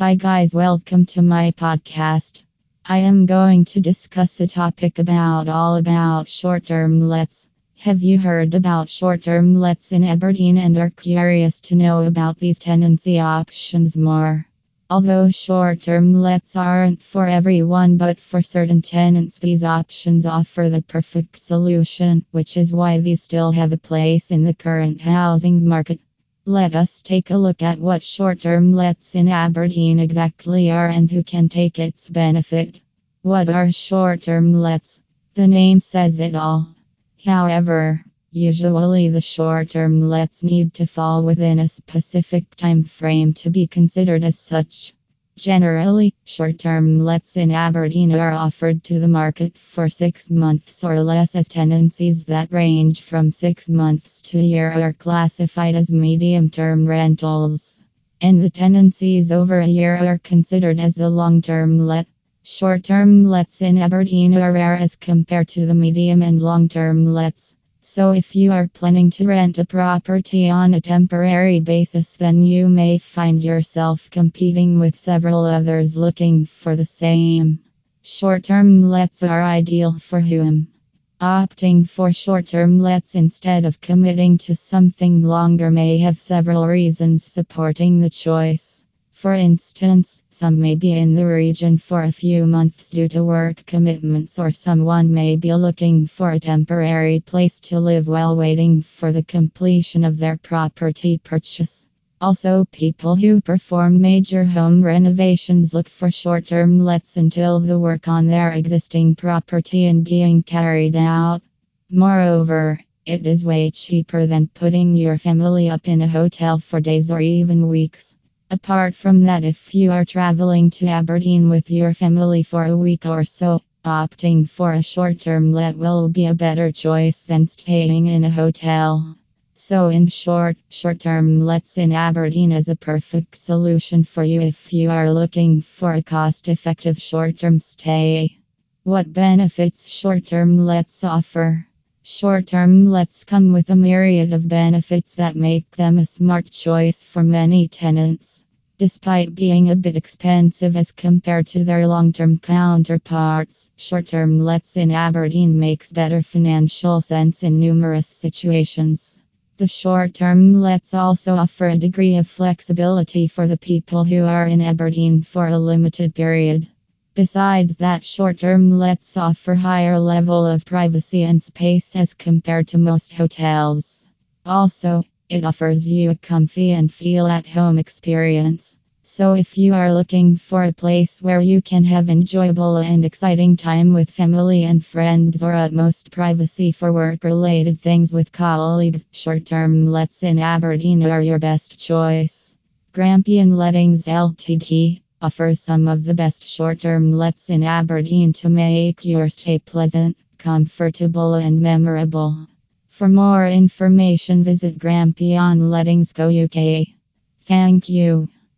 Hi, guys, welcome to my podcast. I am going to discuss a topic about all about short term lets. Have you heard about short term lets in Aberdeen and are curious to know about these tenancy options more? Although short term lets aren't for everyone, but for certain tenants, these options offer the perfect solution, which is why these still have a place in the current housing market. Let us take a look at what short term lets in Aberdeen exactly are and who can take its benefit. What are short term lets? The name says it all. However, Usually, the short term lets need to fall within a specific time frame to be considered as such. Generally, short term lets in Aberdeen are offered to the market for six months or less, as tenancies that range from six months to a year are classified as medium term rentals. And the tenancies over a year are considered as a long term let. Short term lets in Aberdeen are rare as compared to the medium and long term lets. So, if you are planning to rent a property on a temporary basis, then you may find yourself competing with several others looking for the same. Short term lets are ideal for whom? Opting for short term lets instead of committing to something longer may have several reasons supporting the choice. For instance, some may be in the region for a few months due to work commitments, or someone may be looking for a temporary place to live while waiting for the completion of their property purchase. Also, people who perform major home renovations look for short term lets until the work on their existing property is being carried out. Moreover, it is way cheaper than putting your family up in a hotel for days or even weeks. Apart from that, if you are traveling to Aberdeen with your family for a week or so, opting for a short term let will be a better choice than staying in a hotel. So, in short, short term lets in Aberdeen is a perfect solution for you if you are looking for a cost effective short term stay. What benefits short term lets offer? Short term lets come with a myriad of benefits that make them a smart choice for many tenants. Despite being a bit expensive as compared to their long term counterparts, short term lets in Aberdeen makes better financial sense in numerous situations. The short term lets also offer a degree of flexibility for the people who are in Aberdeen for a limited period. Besides that, short term lets offer higher level of privacy and space as compared to most hotels. Also, it offers you a comfy and feel at home experience. So, if you are looking for a place where you can have enjoyable and exciting time with family and friends, or utmost privacy for work related things with colleagues, short term lets in Aberdeen are your best choice. Grampian Lettings Ltd offers some of the best short term lets in Aberdeen to make your stay pleasant, comfortable, and memorable. For more information, visit Grampian Lettings Co UK. Thank you.